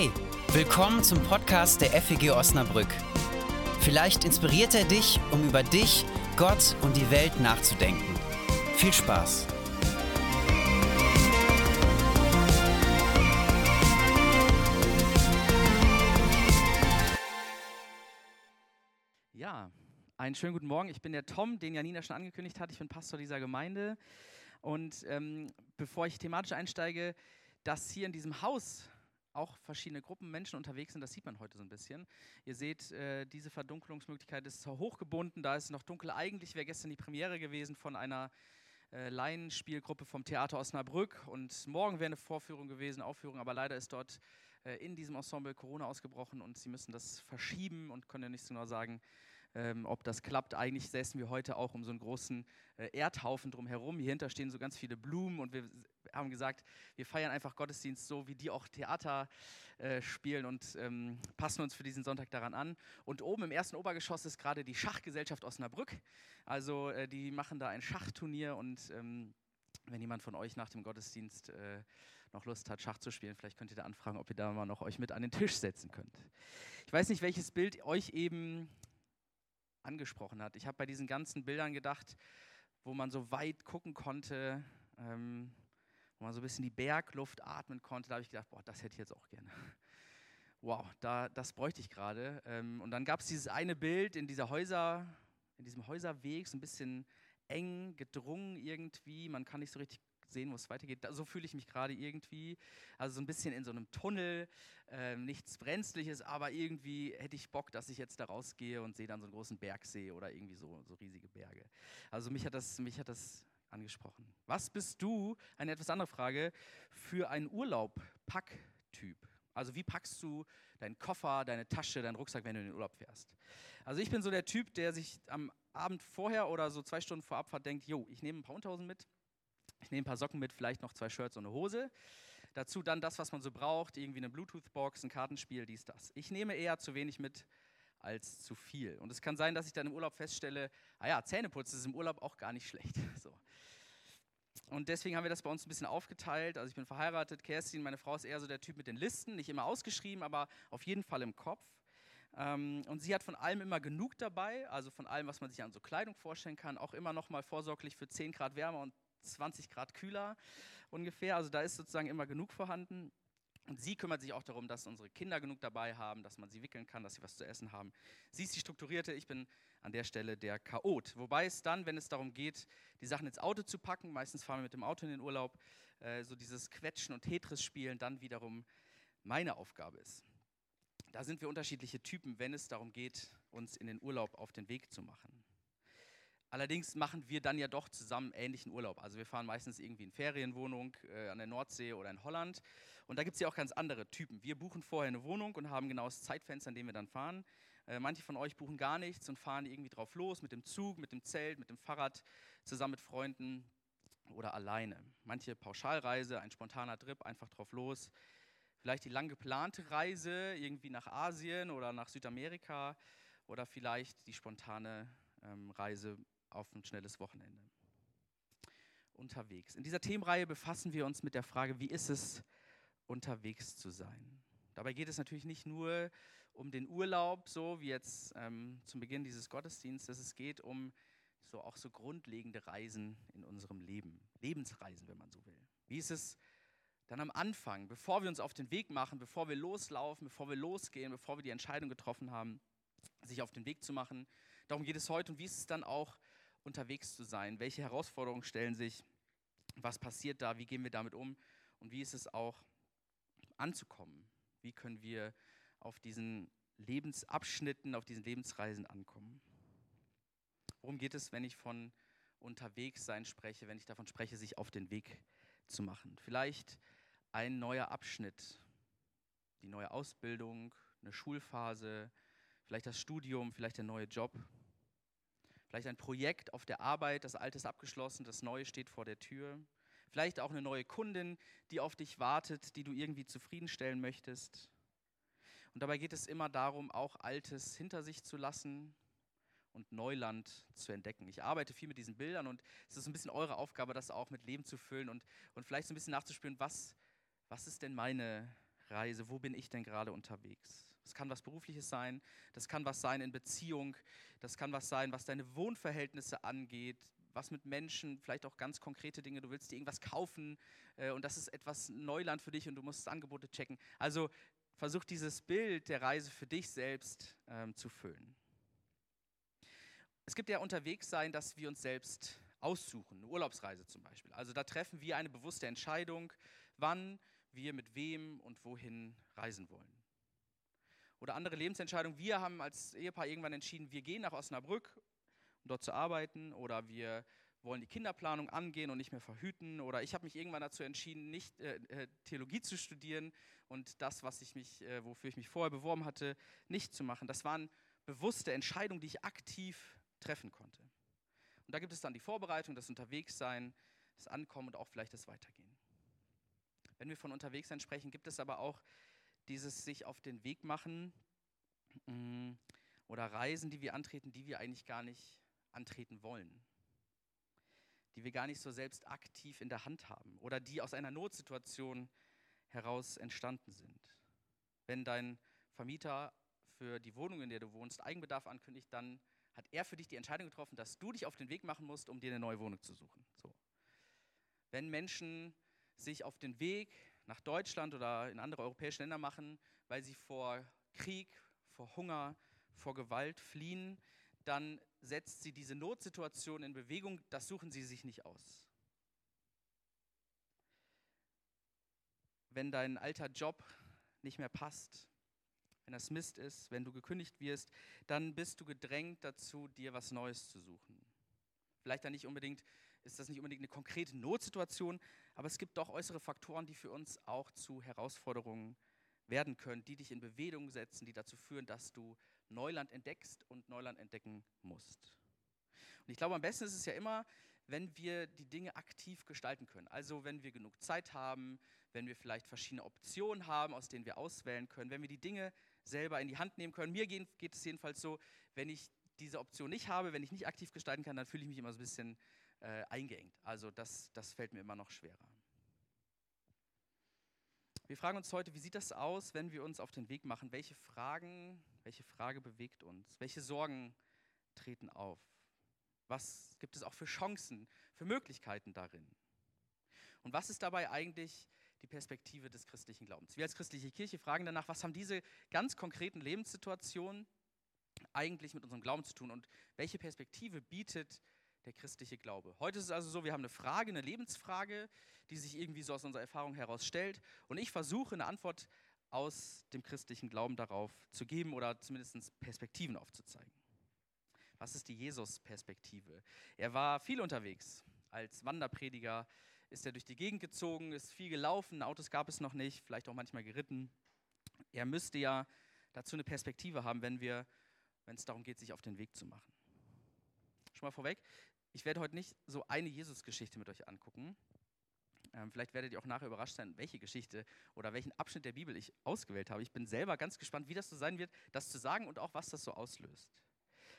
Hey, willkommen zum Podcast der FEG Osnabrück. Vielleicht inspiriert er dich, um über dich, Gott und die Welt nachzudenken. Viel Spaß! Ja, einen schönen guten Morgen. Ich bin der Tom, den Janina schon angekündigt hat. Ich bin Pastor dieser Gemeinde. Und ähm, bevor ich thematisch einsteige, dass hier in diesem Haus auch verschiedene Gruppen Menschen unterwegs sind, das sieht man heute so ein bisschen. Ihr seht, äh, diese Verdunkelungsmöglichkeit ist hochgebunden, da ist es noch dunkel. Eigentlich wäre gestern die Premiere gewesen von einer äh, Laienspielgruppe vom Theater Osnabrück und morgen wäre eine Vorführung gewesen, Aufführung, aber leider ist dort äh, in diesem Ensemble Corona ausgebrochen und sie müssen das verschieben und können ja nicht so genau sagen, ähm, ob das klappt. Eigentlich säßen wir heute auch um so einen großen äh, Erdhaufen drumherum. Hier hinter stehen so ganz viele Blumen und wir haben gesagt, wir feiern einfach Gottesdienst so, wie die auch Theater äh, spielen und ähm, passen uns für diesen Sonntag daran an. Und oben im ersten Obergeschoss ist gerade die Schachgesellschaft Osnabrück. Also äh, die machen da ein Schachturnier und ähm, wenn jemand von euch nach dem Gottesdienst äh, noch Lust hat, Schach zu spielen, vielleicht könnt ihr da anfragen, ob ihr da mal noch euch mit an den Tisch setzen könnt. Ich weiß nicht, welches Bild euch eben angesprochen hat. Ich habe bei diesen ganzen Bildern gedacht, wo man so weit gucken konnte, ähm, wo man so ein bisschen die Bergluft atmen konnte, da habe ich gedacht, boah, das hätte ich jetzt auch gerne. Wow, da, das bräuchte ich gerade. Ähm, und dann gab es dieses eine Bild in dieser Häuser, in diesem Häuserweg, so ein bisschen eng, gedrungen irgendwie. Man kann nicht so richtig sehen, wo es weitergeht. So fühle ich mich gerade irgendwie. Also so ein bisschen in so einem Tunnel, äh, nichts Brenzliches, aber irgendwie hätte ich Bock, dass ich jetzt da rausgehe und sehe dann so einen großen Bergsee oder irgendwie so, so riesige Berge. Also mich hat das, mich hat das angesprochen. Was bist du, eine etwas andere Frage, für einen Urlaub-Packtyp? Also wie packst du deinen Koffer, deine Tasche, deinen Rucksack, wenn du in den Urlaub fährst? Also ich bin so der Typ, der sich am Abend vorher oder so zwei Stunden vor Abfahrt denkt, jo, ich nehme ein paar Unterhosen mit, ich nehme ein paar Socken mit, vielleicht noch zwei Shirts und eine Hose. Dazu dann das, was man so braucht, irgendwie eine Bluetooth-Box, ein Kartenspiel, dies, das. Ich nehme eher zu wenig mit als zu viel. Und es kann sein, dass ich dann im Urlaub feststelle, ah ja, Zähneputzen ist im Urlaub auch gar nicht schlecht. So. Und deswegen haben wir das bei uns ein bisschen aufgeteilt. Also ich bin verheiratet, Kerstin, meine Frau ist eher so der Typ mit den Listen, nicht immer ausgeschrieben, aber auf jeden Fall im Kopf. Ähm, und sie hat von allem immer genug dabei, also von allem, was man sich an so Kleidung vorstellen kann, auch immer noch mal vorsorglich für 10 Grad wärmer und 20 Grad kühler ungefähr. Also da ist sozusagen immer genug vorhanden. Und sie kümmert sich auch darum, dass unsere Kinder genug dabei haben, dass man sie wickeln kann, dass sie was zu essen haben. Sie ist die Strukturierte, ich bin an der Stelle der Chaot. Wobei es dann, wenn es darum geht, die Sachen ins Auto zu packen, meistens fahren wir mit dem Auto in den Urlaub, äh, so dieses Quetschen und Tetris spielen dann wiederum meine Aufgabe ist. Da sind wir unterschiedliche Typen, wenn es darum geht, uns in den Urlaub auf den Weg zu machen. Allerdings machen wir dann ja doch zusammen ähnlichen Urlaub. Also wir fahren meistens irgendwie in Ferienwohnung äh, an der Nordsee oder in Holland. Und da gibt es ja auch ganz andere Typen. Wir buchen vorher eine Wohnung und haben genau das Zeitfenster, in dem wir dann fahren. Äh, manche von euch buchen gar nichts und fahren irgendwie drauf los mit dem Zug, mit dem Zelt, mit dem Fahrrad, zusammen mit Freunden oder alleine. Manche Pauschalreise, ein spontaner Trip, einfach drauf los. Vielleicht die lang geplante Reise irgendwie nach Asien oder nach Südamerika oder vielleicht die spontane ähm, Reise auf ein schnelles Wochenende. Unterwegs. In dieser Themenreihe befassen wir uns mit der Frage, wie ist es, unterwegs zu sein? Dabei geht es natürlich nicht nur um den Urlaub, so wie jetzt ähm, zum Beginn dieses Gottesdienstes. Es geht um so auch so grundlegende Reisen in unserem Leben, Lebensreisen, wenn man so will. Wie ist es dann am Anfang, bevor wir uns auf den Weg machen, bevor wir loslaufen, bevor wir losgehen, bevor wir die Entscheidung getroffen haben, sich auf den Weg zu machen? Darum geht es heute und wie ist es dann auch unterwegs zu sein? Welche Herausforderungen stellen sich? Was passiert da? Wie gehen wir damit um? Und wie ist es auch anzukommen? Wie können wir auf diesen Lebensabschnitten, auf diesen Lebensreisen ankommen? Worum geht es, wenn ich von unterwegs sein spreche, wenn ich davon spreche, sich auf den Weg zu machen? Vielleicht ein neuer Abschnitt, die neue Ausbildung, eine Schulphase, vielleicht das Studium, vielleicht der neue Job, Vielleicht ein Projekt auf der Arbeit, das Alte ist abgeschlossen, das Neue steht vor der Tür. Vielleicht auch eine neue Kundin, die auf dich wartet, die du irgendwie zufriedenstellen möchtest. Und dabei geht es immer darum, auch Altes hinter sich zu lassen und Neuland zu entdecken. Ich arbeite viel mit diesen Bildern und es ist ein bisschen eure Aufgabe, das auch mit Leben zu füllen und, und vielleicht so ein bisschen nachzuspüren, was, was ist denn meine Reise? Wo bin ich denn gerade unterwegs? Das kann was Berufliches sein, das kann was sein in Beziehung, das kann was sein, was deine Wohnverhältnisse angeht, was mit Menschen, vielleicht auch ganz konkrete Dinge, du willst dir irgendwas kaufen äh, und das ist etwas Neuland für dich und du musst Angebote checken. Also versuch dieses Bild der Reise für dich selbst ähm, zu füllen. Es gibt ja unterwegs sein, dass wir uns selbst aussuchen, eine Urlaubsreise zum Beispiel. Also da treffen wir eine bewusste Entscheidung, wann wir mit wem und wohin reisen wollen. Oder andere Lebensentscheidungen. Wir haben als Ehepaar irgendwann entschieden, wir gehen nach Osnabrück, um dort zu arbeiten. Oder wir wollen die Kinderplanung angehen und nicht mehr verhüten. Oder ich habe mich irgendwann dazu entschieden, nicht äh, äh, Theologie zu studieren und das, was ich mich, äh, wofür ich mich vorher beworben hatte, nicht zu machen. Das waren bewusste Entscheidungen, die ich aktiv treffen konnte. Und da gibt es dann die Vorbereitung, das Unterwegssein, das Ankommen und auch vielleicht das Weitergehen. Wenn wir von Unterwegssein sprechen, gibt es aber auch dieses sich auf den Weg machen mh, mm, oder Reisen, die wir antreten, die wir eigentlich gar nicht antreten wollen die wir gar nicht so selbst aktiv in der Hand haben oder die aus einer Notsituation heraus entstanden sind. Wenn dein Vermieter für die Wohnung, in der du wohnst, Eigenbedarf ankündigt, dann hat er für dich die Entscheidung getroffen, dass du dich auf den Weg machen musst, um dir eine neue Wohnung zu suchen. So. Wenn Menschen sich auf den Weg nach Deutschland oder in andere europäische Länder machen, weil sie vor Krieg, vor Hunger, vor Gewalt fliehen, dann setzt sie diese Notsituation in Bewegung, das suchen sie sich nicht aus. Wenn dein alter Job nicht mehr passt, wenn das Mist ist, wenn du gekündigt wirst, dann bist du gedrängt dazu, dir was Neues zu suchen. Vielleicht dann nicht unbedingt, ist das nicht unbedingt eine konkrete Notsituation, aber es gibt doch äußere Faktoren, die für uns auch zu Herausforderungen werden können, die dich in Bewegung setzen, die dazu führen, dass du Neuland entdeckst und Neuland entdecken musst. Und ich glaube, am besten ist es ja immer, wenn wir die Dinge aktiv gestalten können. Also wenn wir genug Zeit haben, wenn wir vielleicht verschiedene Optionen haben, aus denen wir auswählen können, wenn wir die Dinge selber in die Hand nehmen können. Mir geht es jedenfalls so, wenn ich diese Option nicht habe, wenn ich nicht aktiv gestalten kann, dann fühle ich mich immer so ein bisschen äh, eingeengt. Also das, das fällt mir immer noch schwerer. Wir fragen uns heute, wie sieht das aus, wenn wir uns auf den Weg machen? Welche Fragen, welche Frage bewegt uns? Welche Sorgen treten auf? Was gibt es auch für Chancen, für Möglichkeiten darin? Und was ist dabei eigentlich die Perspektive des christlichen Glaubens? Wir als christliche Kirche fragen danach, was haben diese ganz konkreten Lebenssituationen eigentlich mit unserem Glauben zu tun und welche Perspektive bietet der christliche Glaube. Heute ist es also so, wir haben eine Frage, eine Lebensfrage, die sich irgendwie so aus unserer Erfahrung heraus stellt. Und ich versuche eine Antwort aus dem christlichen Glauben darauf zu geben oder zumindest Perspektiven aufzuzeigen. Was ist die Jesus-Perspektive? Er war viel unterwegs. Als Wanderprediger ist er durch die Gegend gezogen, ist viel gelaufen, Autos gab es noch nicht, vielleicht auch manchmal geritten. Er müsste ja dazu eine Perspektive haben, wenn es darum geht, sich auf den Weg zu machen. Schon mal vorweg, ich werde heute nicht so eine Jesus-Geschichte mit euch angucken. Ähm, vielleicht werdet ihr auch nachher überrascht sein, welche Geschichte oder welchen Abschnitt der Bibel ich ausgewählt habe. Ich bin selber ganz gespannt, wie das so sein wird, das zu sagen und auch, was das so auslöst.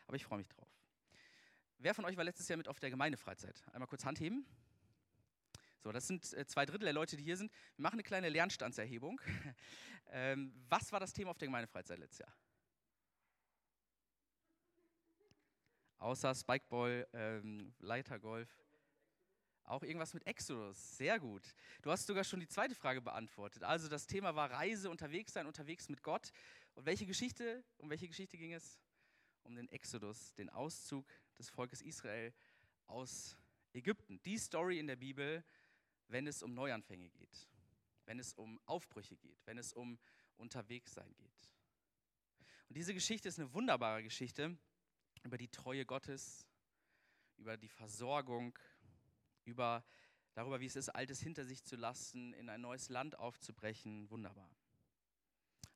Aber ich freue mich drauf. Wer von euch war letztes Jahr mit auf der Gemeindefreizeit? Einmal kurz Hand heben. So, das sind äh, zwei Drittel der Leute, die hier sind. Wir machen eine kleine Lernstandserhebung. ähm, was war das Thema auf der Gemeindefreizeit letztes Jahr? Außer Spikeball, ähm, Leitergolf. Auch irgendwas mit Exodus. Sehr gut. Du hast sogar schon die zweite Frage beantwortet. Also das Thema war Reise, unterwegs sein, unterwegs mit Gott. Und welche Geschichte, um welche Geschichte ging es? Um den Exodus, den Auszug des Volkes Israel aus Ägypten. Die Story in der Bibel, wenn es um Neuanfänge geht, wenn es um Aufbrüche geht, wenn es um Unterwegssein geht. Und diese Geschichte ist eine wunderbare Geschichte über die Treue Gottes, über die Versorgung, über darüber, wie es ist, Altes hinter sich zu lassen, in ein neues Land aufzubrechen. Wunderbar.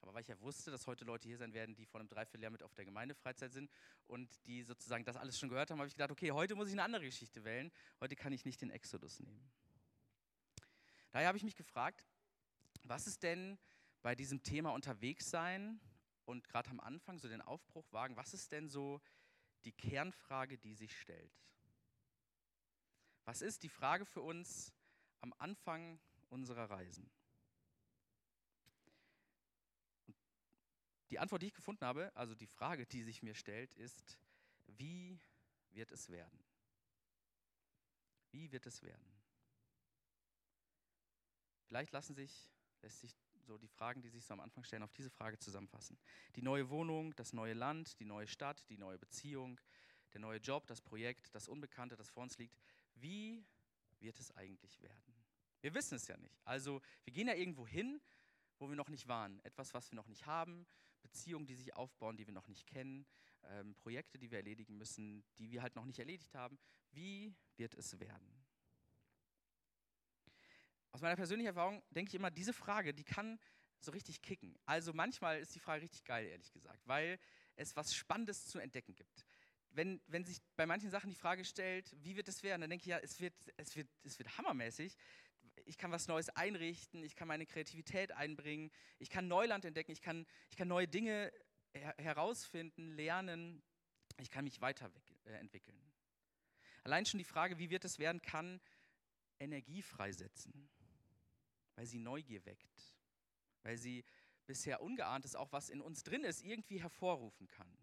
Aber weil ich ja wusste, dass heute Leute hier sein werden, die vor einem Dreivierteljahr mit auf der Gemeindefreizeit sind und die sozusagen das alles schon gehört haben, habe ich gedacht, okay, heute muss ich eine andere Geschichte wählen. Heute kann ich nicht den Exodus nehmen. Daher habe ich mich gefragt, was ist denn bei diesem Thema unterwegs sein und gerade am Anfang so den Aufbruch wagen, was ist denn so die Kernfrage, die sich stellt. Was ist die Frage für uns am Anfang unserer Reisen? die Antwort, die ich gefunden habe, also die Frage, die sich mir stellt, ist, wie wird es werden? Wie wird es werden? Vielleicht lassen sich, lässt sich so die Fragen, die sich so am Anfang stellen, auf diese Frage zusammenfassen. Die neue Wohnung, das neue Land, die neue Stadt, die neue Beziehung, der neue Job, das Projekt, das Unbekannte, das vor uns liegt. Wie wird es eigentlich werden? Wir wissen es ja nicht. Also wir gehen ja irgendwo hin, wo wir noch nicht waren. Etwas, was wir noch nicht haben, Beziehungen, die sich aufbauen, die wir noch nicht kennen, ähm, Projekte, die wir erledigen müssen, die wir halt noch nicht erledigt haben. Wie wird es werden? Aus meiner persönlichen Erfahrung denke ich immer, diese Frage, die kann so richtig kicken. Also manchmal ist die Frage richtig geil, ehrlich gesagt, weil es was Spannendes zu entdecken gibt. Wenn, wenn sich bei manchen Sachen die Frage stellt, wie wird es werden, dann denke ich ja, es wird, es wird, es wird hammermäßig. Ich kann was Neues einrichten, ich kann meine Kreativität einbringen, ich kann Neuland entdecken, ich kann, ich kann neue Dinge her herausfinden, lernen, ich kann mich weiterentwickeln. Allein schon die Frage, wie wird es werden, kann Energie freisetzen weil sie Neugier weckt, weil sie bisher Ungeahntes, auch was in uns drin ist, irgendwie hervorrufen kann.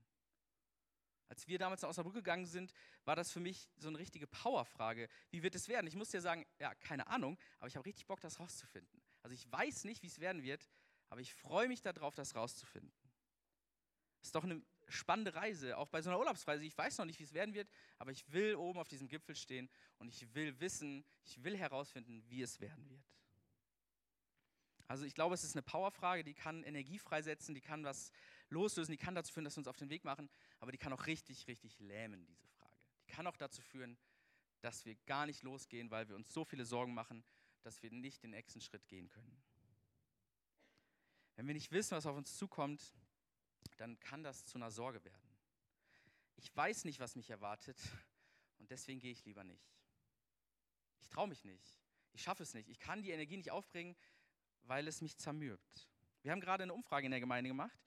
Als wir damals nach Osnabrück gegangen sind, war das für mich so eine richtige Powerfrage. Wie wird es werden? Ich muss dir sagen, ja, keine Ahnung, aber ich habe richtig Bock, das rauszufinden. Also ich weiß nicht, wie es werden wird, aber ich freue mich darauf, das rauszufinden. Ist doch eine spannende Reise, auch bei so einer Urlaubsreise. Ich weiß noch nicht, wie es werden wird, aber ich will oben auf diesem Gipfel stehen und ich will wissen, ich will herausfinden, wie es werden wird. Also ich glaube, es ist eine Powerfrage, die kann Energie freisetzen, die kann was loslösen, die kann dazu führen, dass wir uns auf den Weg machen, aber die kann auch richtig, richtig lähmen, diese Frage. Die kann auch dazu führen, dass wir gar nicht losgehen, weil wir uns so viele Sorgen machen, dass wir nicht den nächsten Schritt gehen können. Wenn wir nicht wissen, was auf uns zukommt, dann kann das zu einer Sorge werden. Ich weiß nicht, was mich erwartet und deswegen gehe ich lieber nicht. Ich traue mich nicht. Ich schaffe es nicht. Ich kann die Energie nicht aufbringen, weil es mich zermürbt. Wir haben gerade eine Umfrage in der Gemeinde gemacht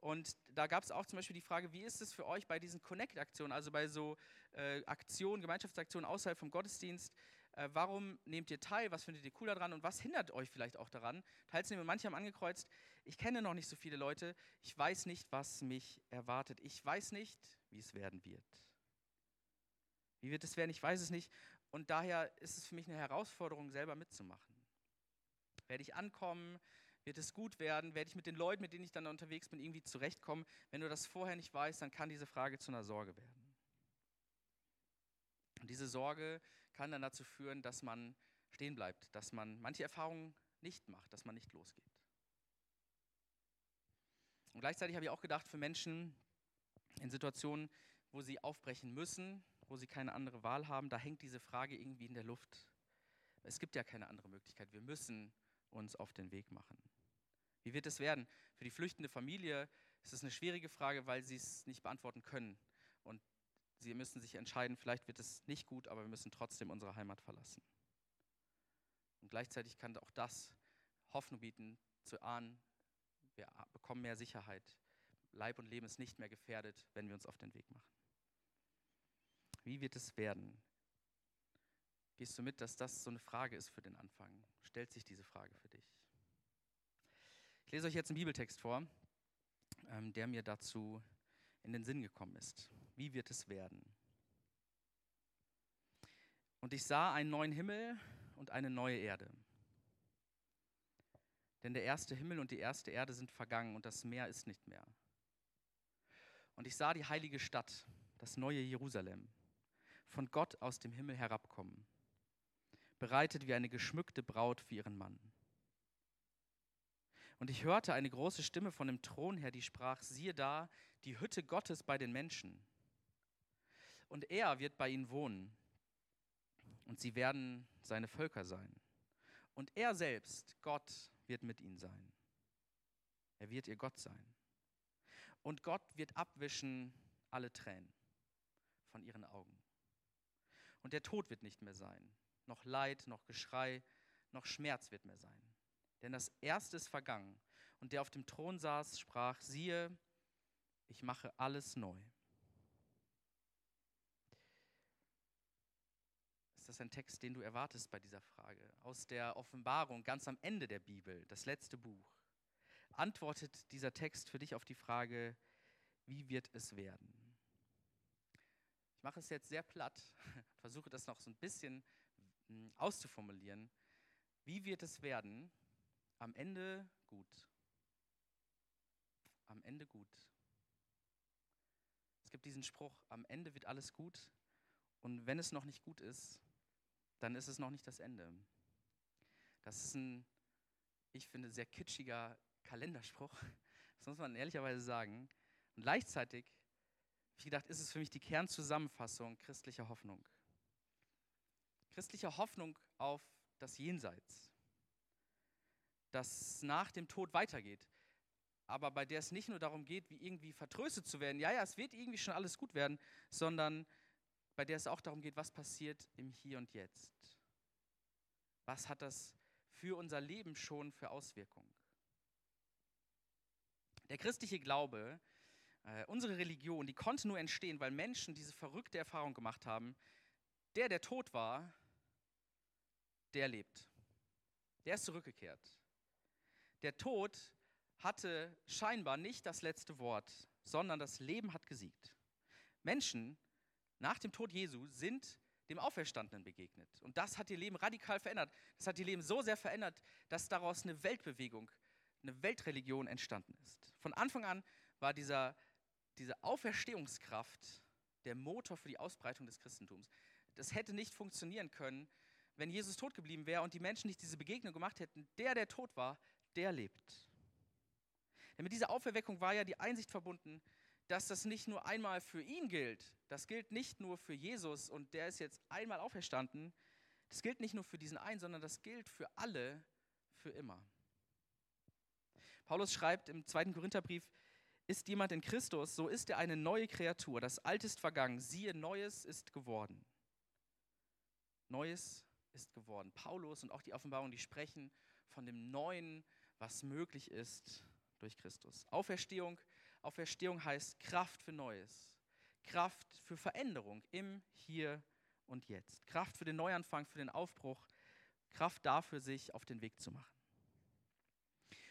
und da gab es auch zum Beispiel die Frage, wie ist es für euch bei diesen Connect-Aktionen, also bei so äh, Aktionen, Gemeinschaftsaktionen außerhalb vom Gottesdienst? Äh, warum nehmt ihr teil? Was findet ihr cool daran und was hindert euch vielleicht auch daran? Teilsnehmer, manche haben angekreuzt, ich kenne noch nicht so viele Leute, ich weiß nicht, was mich erwartet, ich weiß nicht, wie es werden wird. Wie wird es werden? Ich weiß es nicht. Und daher ist es für mich eine Herausforderung, selber mitzumachen. Werde ich ankommen? Wird es gut werden? Werde ich mit den Leuten, mit denen ich dann unterwegs bin, irgendwie zurechtkommen? Wenn du das vorher nicht weißt, dann kann diese Frage zu einer Sorge werden. Und diese Sorge kann dann dazu führen, dass man stehen bleibt, dass man manche Erfahrungen nicht macht, dass man nicht losgeht. Und gleichzeitig habe ich auch gedacht, für Menschen in Situationen, wo sie aufbrechen müssen, wo sie keine andere Wahl haben, da hängt diese Frage irgendwie in der Luft. Es gibt ja keine andere Möglichkeit. Wir müssen uns auf den Weg machen. Wie wird es werden? Für die flüchtende Familie ist es eine schwierige Frage, weil sie es nicht beantworten können. Und sie müssen sich entscheiden, vielleicht wird es nicht gut, aber wir müssen trotzdem unsere Heimat verlassen. Und gleichzeitig kann auch das Hoffnung bieten, zu ahnen, wir bekommen mehr Sicherheit. Leib und Leben ist nicht mehr gefährdet, wenn wir uns auf den Weg machen. Wie wird es werden? Gehst du mit, dass das so eine Frage ist für den Anfang? Stellt sich diese Frage für dich? Ich lese euch jetzt einen Bibeltext vor, ähm, der mir dazu in den Sinn gekommen ist. Wie wird es werden? Und ich sah einen neuen Himmel und eine neue Erde. Denn der erste Himmel und die erste Erde sind vergangen und das Meer ist nicht mehr. Und ich sah die heilige Stadt, das neue Jerusalem, von Gott aus dem Himmel herabkommen bereitet wie eine geschmückte Braut für ihren Mann. Und ich hörte eine große Stimme von dem Thron her, die sprach, siehe da, die Hütte Gottes bei den Menschen. Und er wird bei ihnen wohnen. Und sie werden seine Völker sein. Und er selbst, Gott, wird mit ihnen sein. Er wird ihr Gott sein. Und Gott wird abwischen alle Tränen von ihren Augen. Und der Tod wird nicht mehr sein noch Leid, noch Geschrei, noch Schmerz wird mehr sein. Denn das Erste ist vergangen. Und der auf dem Thron saß, sprach, siehe, ich mache alles neu. Ist das ein Text, den du erwartest bei dieser Frage? Aus der Offenbarung, ganz am Ende der Bibel, das letzte Buch. antwortet dieser Text für dich auf die Frage, wie wird es werden? Ich mache es jetzt sehr platt, versuche das noch so ein bisschen auszuformulieren. Wie wird es werden? Am Ende gut. Am Ende gut. Es gibt diesen Spruch, am Ende wird alles gut und wenn es noch nicht gut ist, dann ist es noch nicht das Ende. Das ist ein, ich finde, sehr kitschiger Kalenderspruch. Das muss man ehrlicherweise sagen. Und gleichzeitig, ich gedacht, ist es für mich die Kernzusammenfassung christlicher Hoffnung. Christlicher Hoffnung auf das Jenseits, das nach dem Tod weitergeht, aber bei der es nicht nur darum geht, wie irgendwie vertröstet zu werden, ja, ja, es wird irgendwie schon alles gut werden, sondern bei der es auch darum geht, was passiert im Hier und Jetzt. Was hat das für unser Leben schon für Auswirkungen? Der christliche Glaube, äh, unsere Religion, die konnte nur entstehen, weil Menschen diese verrückte Erfahrung gemacht haben. Der, der tot war, der lebt. Der ist zurückgekehrt. Der Tod hatte scheinbar nicht das letzte Wort, sondern das Leben hat gesiegt. Menschen nach dem Tod Jesu sind dem Auferstandenen begegnet. Und das hat ihr Leben radikal verändert. Das hat ihr Leben so sehr verändert, dass daraus eine Weltbewegung, eine Weltreligion entstanden ist. Von Anfang an war dieser, diese Auferstehungskraft der Motor für die Ausbreitung des Christentums. Das hätte nicht funktionieren können, wenn Jesus tot geblieben wäre und die Menschen nicht diese Begegnung gemacht hätten. Der, der tot war, der lebt. Denn mit dieser Auferweckung war ja die Einsicht verbunden, dass das nicht nur einmal für ihn gilt, das gilt nicht nur für Jesus und der ist jetzt einmal auferstanden, das gilt nicht nur für diesen einen, sondern das gilt für alle für immer. Paulus schreibt im zweiten Korintherbrief, ist jemand in Christus, so ist er eine neue Kreatur. Das Alte ist vergangen, siehe, Neues ist geworden. Neues ist geworden. Paulus und auch die Offenbarung, die sprechen von dem Neuen, was möglich ist durch Christus. Auferstehung Auferstehung heißt Kraft für Neues, Kraft für Veränderung im Hier und Jetzt, Kraft für den Neuanfang, für den Aufbruch, Kraft dafür, sich auf den Weg zu machen.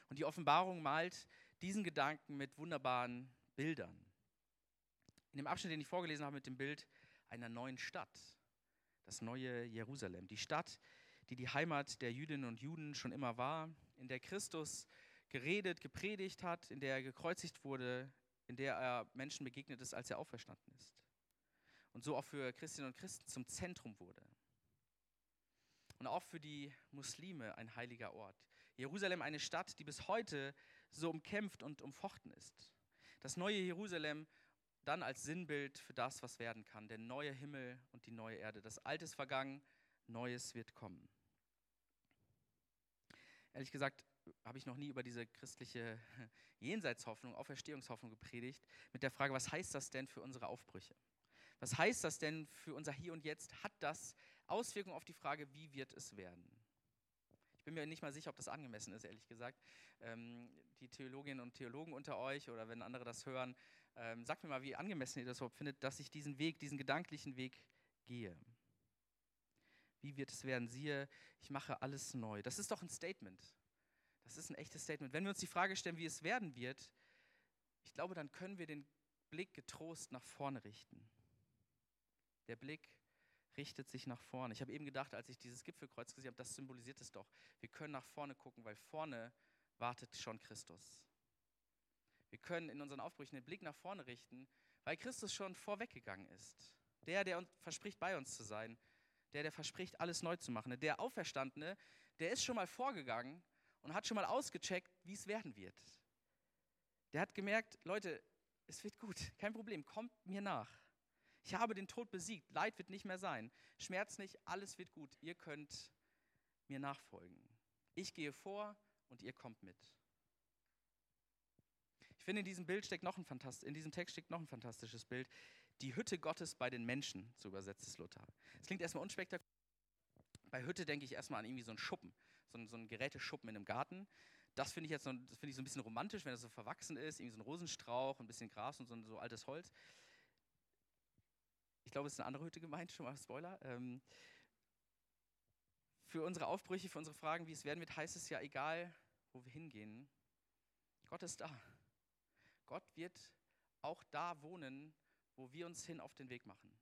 Und die Offenbarung malt diesen Gedanken mit wunderbaren Bildern. In dem Abschnitt, den ich vorgelesen habe mit dem Bild einer neuen Stadt, das neue Jerusalem, die Stadt, die die Heimat der Jüdinnen und Juden schon immer war, in der Christus geredet, gepredigt hat, in der er gekreuzigt wurde, in der er Menschen begegnet ist, als er auferstanden ist. Und so auch für Christinnen und Christen zum Zentrum wurde. Und auch für die Muslime ein heiliger Ort. Jerusalem eine Stadt, die bis heute so umkämpft und umfochten ist. Das neue Jerusalem dann als Sinnbild für das, was werden kann. Der neue Himmel und die neue Erde. Das Alte ist vergangen, Neues wird kommen. Ehrlich gesagt, habe ich noch nie über diese christliche Jenseitshoffnung, Auferstehungshoffnung gepredigt, mit der Frage, was heißt das denn für unsere Aufbrüche? Was heißt das denn für unser Hier und Jetzt? Hat das Auswirkungen auf die Frage, wie wird es werden? Ich bin mir nicht mal sicher, ob das angemessen ist, ehrlich gesagt. Ähm, die Theologinnen und Theologen unter euch oder wenn andere das hören, ähm, sagt mir mal, wie angemessen ihr das überhaupt findet, dass ich diesen Weg, diesen gedanklichen Weg gehe. Wie wird es werden? Siehe, ich mache alles neu. Das ist doch ein Statement. Das ist ein echtes Statement. Wenn wir uns die Frage stellen, wie es werden wird, ich glaube, dann können wir den Blick getrost nach vorne richten. Der Blick richtet sich nach vorne. Ich habe eben gedacht, als ich dieses Gipfelkreuz gesehen habe, das symbolisiert es doch. Wir können nach vorne gucken, weil vorne wartet schon Christus. Wir können in unseren Aufbrüchen den Blick nach vorne richten, weil Christus schon vorweggegangen ist. Der, der uns verspricht, bei uns zu sein, der, der verspricht, alles neu zu machen. Der Auferstandene, der ist schon mal vorgegangen und hat schon mal ausgecheckt, wie es werden wird. Der hat gemerkt, Leute, es wird gut, kein Problem, kommt mir nach. Ich habe den Tod besiegt, Leid wird nicht mehr sein, Schmerz nicht, alles wird gut, ihr könnt mir nachfolgen. Ich gehe vor und ihr kommt mit. Ich finde, in diesem Bild steckt noch ein Fantast in diesem Text steckt noch ein fantastisches Bild. Die Hütte Gottes bei den Menschen, so übersetzt es Luther. Es klingt erstmal unspektakulär. Bei Hütte denke ich erstmal an irgendwie so einen Schuppen so ein, so ein Geräteschuppen in einem Garten. Das finde ich jetzt so, das find ich so ein bisschen romantisch, wenn das so verwachsen ist, irgendwie so ein Rosenstrauch, ein bisschen Gras und so, so altes Holz. Ich glaube, es ist eine andere Hütte gemeint, schon mal Spoiler. Ähm, für unsere Aufbrüche, für unsere Fragen, wie es werden wird, heißt es ja, egal wo wir hingehen, Gott ist da. Gott wird auch da wohnen, wo wir uns hin auf den Weg machen.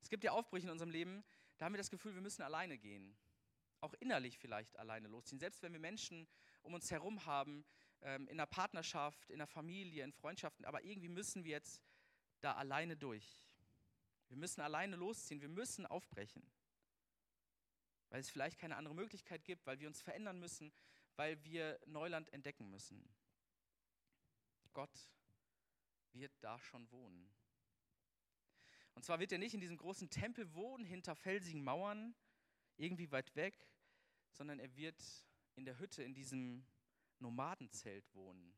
Es gibt ja Aufbrüche in unserem Leben, da haben wir das Gefühl, wir müssen alleine gehen. Auch innerlich vielleicht alleine losziehen. Selbst wenn wir Menschen um uns herum haben, ähm, in der Partnerschaft, in der Familie, in Freundschaften, aber irgendwie müssen wir jetzt da alleine durch. Wir müssen alleine losziehen, wir müssen aufbrechen. Weil es vielleicht keine andere Möglichkeit gibt, weil wir uns verändern müssen, weil wir Neuland entdecken müssen. Gott wird da schon wohnen. Und zwar wird er nicht in diesem großen Tempel wohnen, hinter felsigen Mauern, irgendwie weit weg, sondern er wird in der Hütte, in diesem Nomadenzelt wohnen.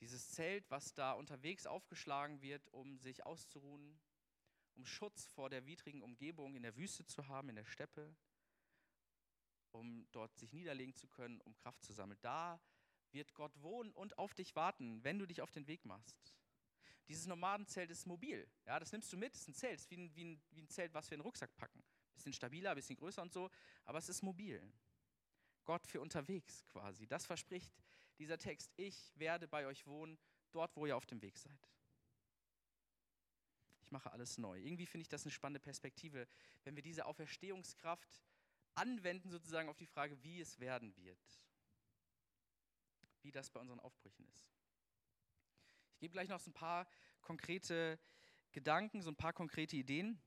Dieses Zelt, was da unterwegs aufgeschlagen wird, um sich auszuruhen, um Schutz vor der widrigen Umgebung in der Wüste zu haben, in der Steppe, um dort sich niederlegen zu können, um Kraft zu sammeln. Da wird Gott wohnen und auf dich warten, wenn du dich auf den Weg machst. Dieses Nomadenzelt ist mobil. Ja, das nimmst du mit, es ist ein Zelt, ist wie ein, wie, ein, wie ein Zelt, was wir in den Rucksack packen. Bisschen stabiler, bisschen größer und so, aber es ist mobil. Gott für unterwegs quasi. Das verspricht dieser Text. Ich werde bei euch wohnen, dort, wo ihr auf dem Weg seid. Ich mache alles neu. Irgendwie finde ich das eine spannende Perspektive, wenn wir diese Auferstehungskraft anwenden, sozusagen auf die Frage, wie es werden wird. Wie das bei unseren Aufbrüchen ist. Ich gebe gleich noch so ein paar konkrete Gedanken, so ein paar konkrete Ideen.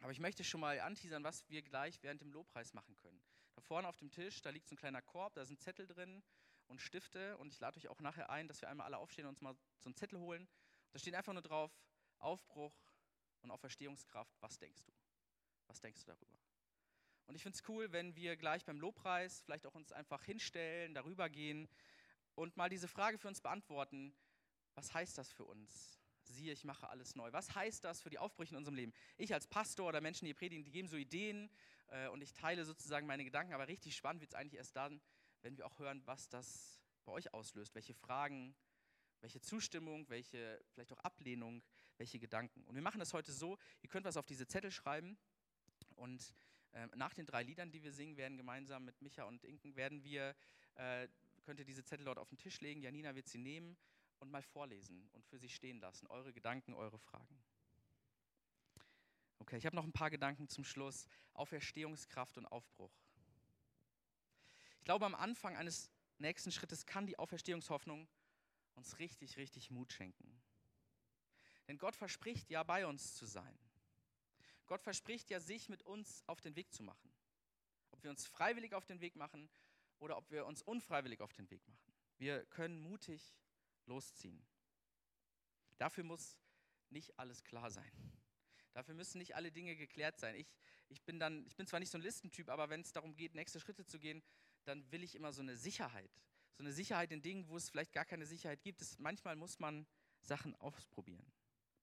Aber ich möchte schon mal anteasern, was wir gleich während dem Lobpreis machen können. Da vorne auf dem Tisch, da liegt so ein kleiner Korb, da sind Zettel drin und Stifte. Und ich lade euch auch nachher ein, dass wir einmal alle aufstehen und uns mal so einen Zettel holen. Da steht einfach nur drauf, Aufbruch und Auferstehungskraft. Was denkst du? Was denkst du darüber? Und ich finde es cool, wenn wir gleich beim Lobpreis vielleicht auch uns einfach hinstellen, darüber gehen und mal diese Frage für uns beantworten. Was heißt das für uns? Siehe, ich mache alles neu. Was heißt das für die Aufbrüche in unserem Leben? Ich als Pastor oder Menschen, die predigen, die geben so Ideen äh, und ich teile sozusagen meine Gedanken, aber richtig spannend wird es eigentlich erst dann, wenn wir auch hören, was das bei euch auslöst, welche Fragen, welche Zustimmung, welche vielleicht auch Ablehnung, welche Gedanken. Und wir machen das heute so, ihr könnt was auf diese Zettel schreiben und äh, nach den drei Liedern, die wir singen werden, gemeinsam mit Micha und Inken, werden wir, äh, könnt ihr diese Zettel dort auf den Tisch legen, Janina wird sie nehmen und mal vorlesen und für sich stehen lassen, eure Gedanken, eure Fragen. Okay, ich habe noch ein paar Gedanken zum Schluss. Auferstehungskraft und Aufbruch. Ich glaube, am Anfang eines nächsten Schrittes kann die Auferstehungshoffnung uns richtig, richtig Mut schenken. Denn Gott verspricht ja, bei uns zu sein. Gott verspricht ja, sich mit uns auf den Weg zu machen. Ob wir uns freiwillig auf den Weg machen oder ob wir uns unfreiwillig auf den Weg machen. Wir können mutig losziehen. Dafür muss nicht alles klar sein. Dafür müssen nicht alle Dinge geklärt sein. Ich, ich, bin, dann, ich bin zwar nicht so ein Listentyp, aber wenn es darum geht, nächste Schritte zu gehen, dann will ich immer so eine Sicherheit. So eine Sicherheit in Dingen, wo es vielleicht gar keine Sicherheit gibt. Das, manchmal muss man Sachen ausprobieren.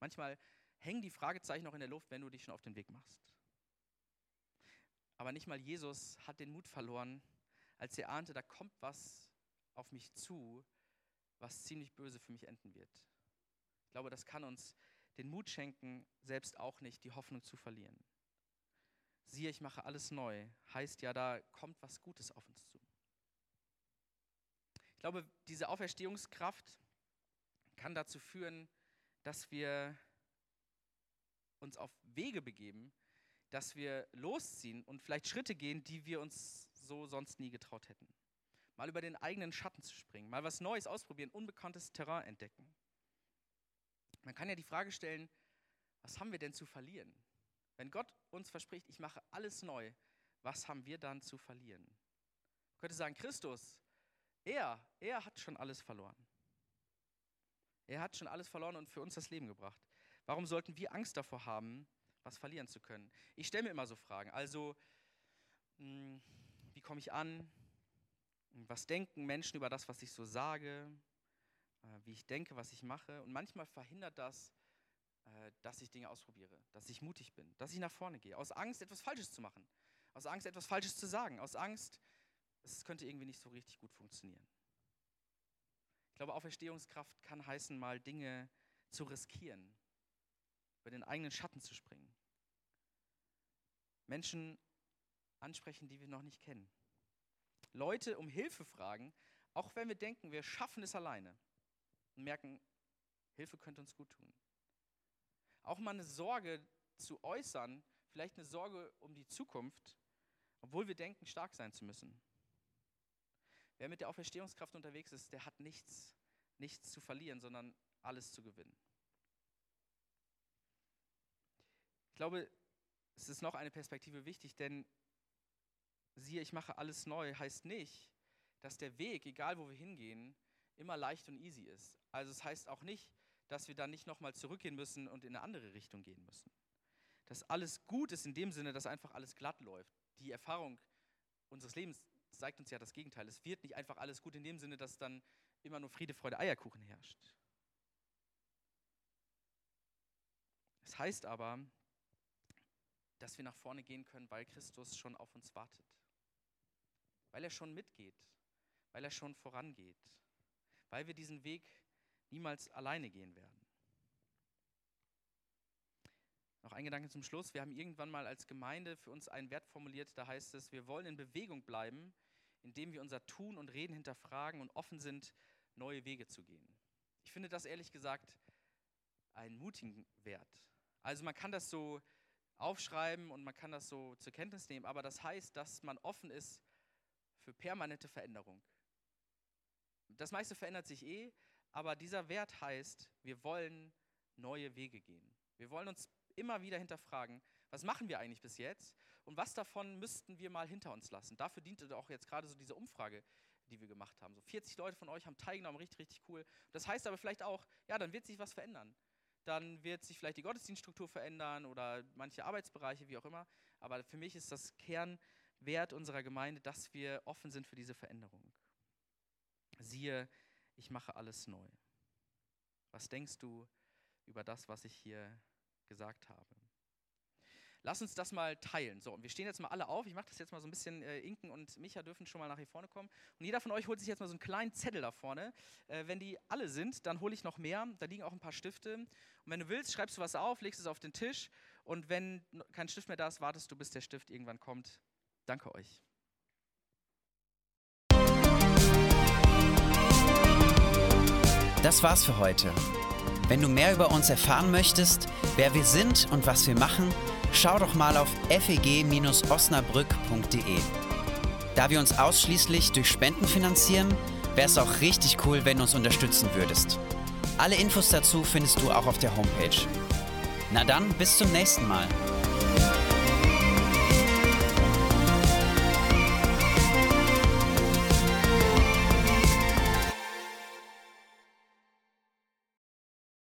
Manchmal hängen die Fragezeichen noch in der Luft, wenn du dich schon auf den Weg machst. Aber nicht mal Jesus hat den Mut verloren, als er ahnte, da kommt was auf mich zu, was ziemlich böse für mich enden wird. Ich glaube, das kann uns den Mut schenken, selbst auch nicht die Hoffnung zu verlieren. Siehe, ich mache alles neu, heißt ja, da kommt was Gutes auf uns zu. Ich glaube, diese Auferstehungskraft kann dazu führen, dass wir uns auf Wege begeben, dass wir losziehen und vielleicht Schritte gehen, die wir uns so sonst nie getraut hätten mal über den eigenen Schatten zu springen, mal was Neues ausprobieren, unbekanntes Terrain entdecken. Man kann ja die Frage stellen, was haben wir denn zu verlieren? Wenn Gott uns verspricht, ich mache alles neu, was haben wir dann zu verlieren? Man könnte sagen, Christus, er, er hat schon alles verloren. Er hat schon alles verloren und für uns das Leben gebracht. Warum sollten wir Angst davor haben, was verlieren zu können? Ich stelle mir immer so Fragen. Also, hm, wie komme ich an? Was denken Menschen über das, was ich so sage, äh, wie ich denke, was ich mache? Und manchmal verhindert das, äh, dass ich Dinge ausprobiere, dass ich mutig bin, dass ich nach vorne gehe, aus Angst, etwas Falsches zu machen, aus Angst, etwas Falsches zu sagen, aus Angst, es könnte irgendwie nicht so richtig gut funktionieren. Ich glaube, Auferstehungskraft kann heißen, mal Dinge zu riskieren, über den eigenen Schatten zu springen. Menschen ansprechen, die wir noch nicht kennen. Leute um Hilfe fragen, Auch wenn wir denken, wir schaffen es alleine und merken, Hilfe könnte uns gut tun. Auch mal eine Sorge zu äußern, vielleicht eine Sorge um die Zukunft, obwohl wir denken, stark sein zu müssen. Wer mit der Auferstehungskraft unterwegs ist, der hat nichts, nichts zu verlieren, sondern alles zu gewinnen. Ich glaube, es ist noch eine Perspektive wichtig, denn siehe, ich mache alles neu, heißt nicht, dass der Weg, egal wo wir hingehen, immer leicht und easy ist. Also es heißt auch nicht, dass wir dann nicht nochmal zurückgehen müssen und in eine andere Richtung gehen müssen. Dass alles gut ist in dem Sinne, dass einfach alles glatt läuft. Die Erfahrung unseres Lebens zeigt uns ja das Gegenteil. Es wird nicht einfach alles gut in dem Sinne, dass dann immer nur Friede, Freude, Eierkuchen herrscht. Es heißt aber, dass wir nach vorne gehen können, weil Christus schon auf uns wartet. Weil er schon mitgeht, weil er schon vorangeht, weil wir diesen Weg niemals alleine gehen werden. Noch ein Gedanke zum Schluss. Wir haben irgendwann mal als Gemeinde für uns einen Wert formuliert, da heißt es, wir wollen in Bewegung bleiben, indem wir unser Tun und Reden hinterfragen und offen sind, neue Wege zu gehen. Ich finde das ehrlich gesagt einen mutigen Wert. Also man kann das so aufschreiben und man kann das so zur Kenntnis nehmen, aber das heißt, dass man offen ist für permanente Veränderung. Das meiste verändert sich eh, aber dieser Wert heißt, wir wollen neue Wege gehen. Wir wollen uns immer wieder hinterfragen, was machen wir eigentlich bis jetzt und was davon müssten wir mal hinter uns lassen. Dafür diente auch jetzt gerade so diese Umfrage, die wir gemacht haben. So 40 Leute von euch haben teilgenommen, richtig, richtig cool. Das heißt aber vielleicht auch, ja, dann wird sich was verändern. Dann wird sich vielleicht die Gottesdienststruktur verändern oder manche Arbeitsbereiche, wie auch immer. Aber für mich ist das Kernwert unserer Gemeinde, dass wir offen sind für diese Veränderung. Siehe, ich mache alles neu. Was denkst du über das, was ich hier gesagt habe? Lass uns das mal teilen. So, und wir stehen jetzt mal alle auf. Ich mache das jetzt mal so ein bisschen. Äh, Inken und Micha dürfen schon mal nach hier vorne kommen. Und jeder von euch holt sich jetzt mal so einen kleinen Zettel da vorne. Äh, wenn die alle sind, dann hole ich noch mehr. Da liegen auch ein paar Stifte. Und wenn du willst, schreibst du was auf, legst es auf den Tisch. Und wenn kein Stift mehr da ist, wartest du, bis der Stift irgendwann kommt. Danke euch. Das war's für heute. Wenn du mehr über uns erfahren möchtest, wer wir sind und was wir machen, schau doch mal auf feg-osnabrück.de. Da wir uns ausschließlich durch Spenden finanzieren, wäre es auch richtig cool, wenn du uns unterstützen würdest. Alle Infos dazu findest du auch auf der Homepage. Na dann, bis zum nächsten Mal.